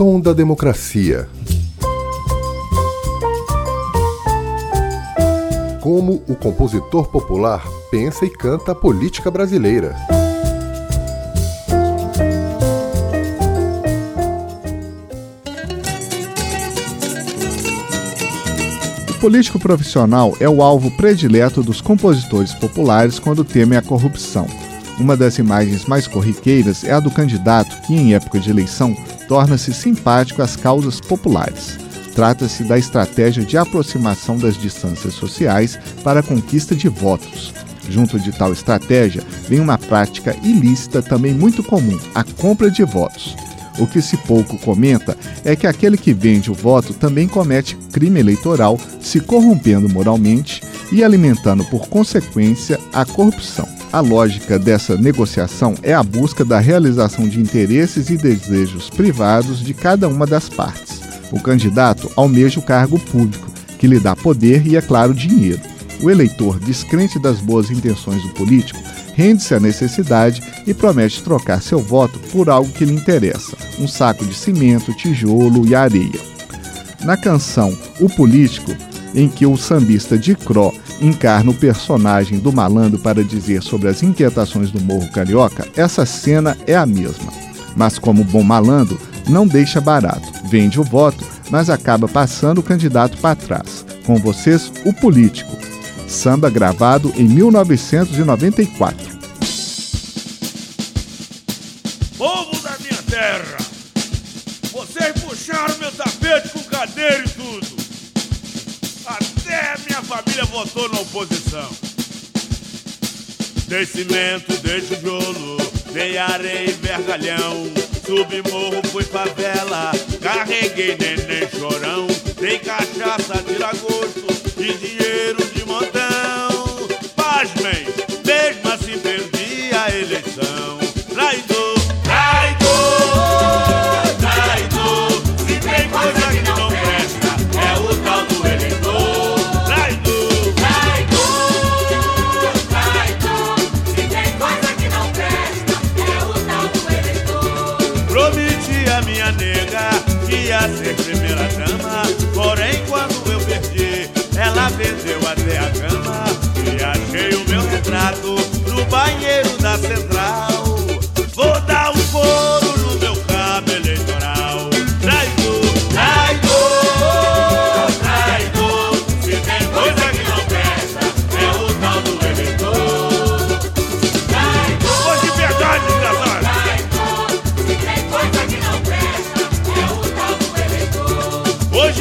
Som da Democracia. Como o compositor popular pensa e canta a política brasileira. O político profissional é o alvo predileto dos compositores populares quando temem a corrupção. Uma das imagens mais corriqueiras é a do candidato que, em época de eleição, torna-se simpático às causas populares. Trata-se da estratégia de aproximação das distâncias sociais para a conquista de votos. Junto de tal estratégia vem uma prática ilícita também muito comum, a compra de votos. O que se pouco comenta é que aquele que vende o voto também comete crime eleitoral, se corrompendo moralmente e alimentando por consequência a corrupção. A lógica dessa negociação é a busca da realização de interesses e desejos privados de cada uma das partes. O candidato almeja o cargo público, que lhe dá poder e, é claro, dinheiro. O eleitor, descrente das boas intenções do político, rende-se à necessidade e promete trocar seu voto por algo que lhe interessa: um saco de cimento, tijolo e areia. Na canção O Político, em que o sambista de Cro encarna o personagem do malandro para dizer sobre as inquietações do morro carioca, essa cena é a mesma. Mas como bom malandro, não deixa barato, vende o voto, mas acaba passando o candidato para trás. Com vocês, o político. Samba gravado em 1994. Povo da minha terra, vocês puxaram meu tapete com cadeira e tudo minha família votou na oposição. Dei cimento, dei tijolo, dei areia e vergalhão. Subi morro, fui favela, carreguei neném chorão. Dei cachaça, tira gosto e dinheiro de music remains.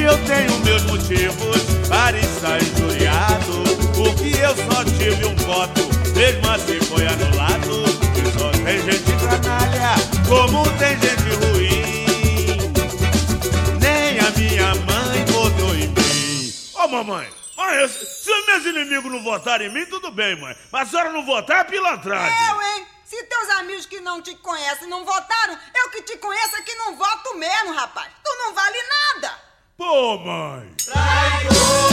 Eu tenho meus motivos para estar injuriado. Porque eu só tive um voto, mesmo assim foi anulado. E só tem gente canalha, como tem gente ruim. Nem a minha mãe votou em mim. Ô oh, mamãe, mãe, se os meus inimigos não votarem em mim, tudo bem, mãe. Mas a senhora não votar, é pilantragem. Eu, hein? Se teus amigos que não te conhecem não votaram, eu que te conheço é que não voto mesmo, rapaz. Oh my!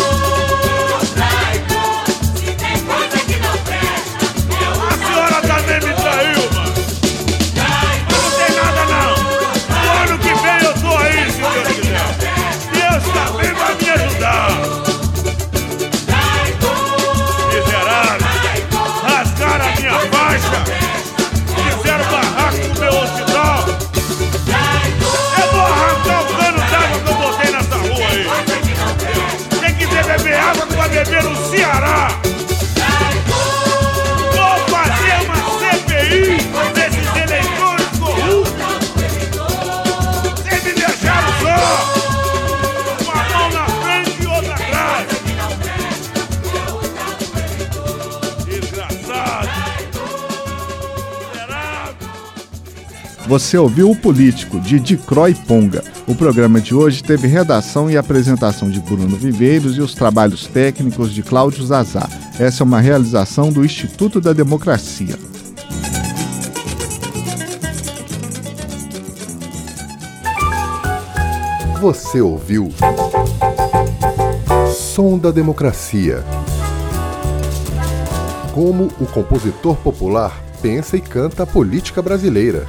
Você ouviu O Político, de Dicroy Ponga. O programa de hoje teve redação e apresentação de Bruno Viveiros e os trabalhos técnicos de Cláudio Zazá. Essa é uma realização do Instituto da Democracia. Você ouviu Som da Democracia. Como o compositor popular pensa e canta a política brasileira.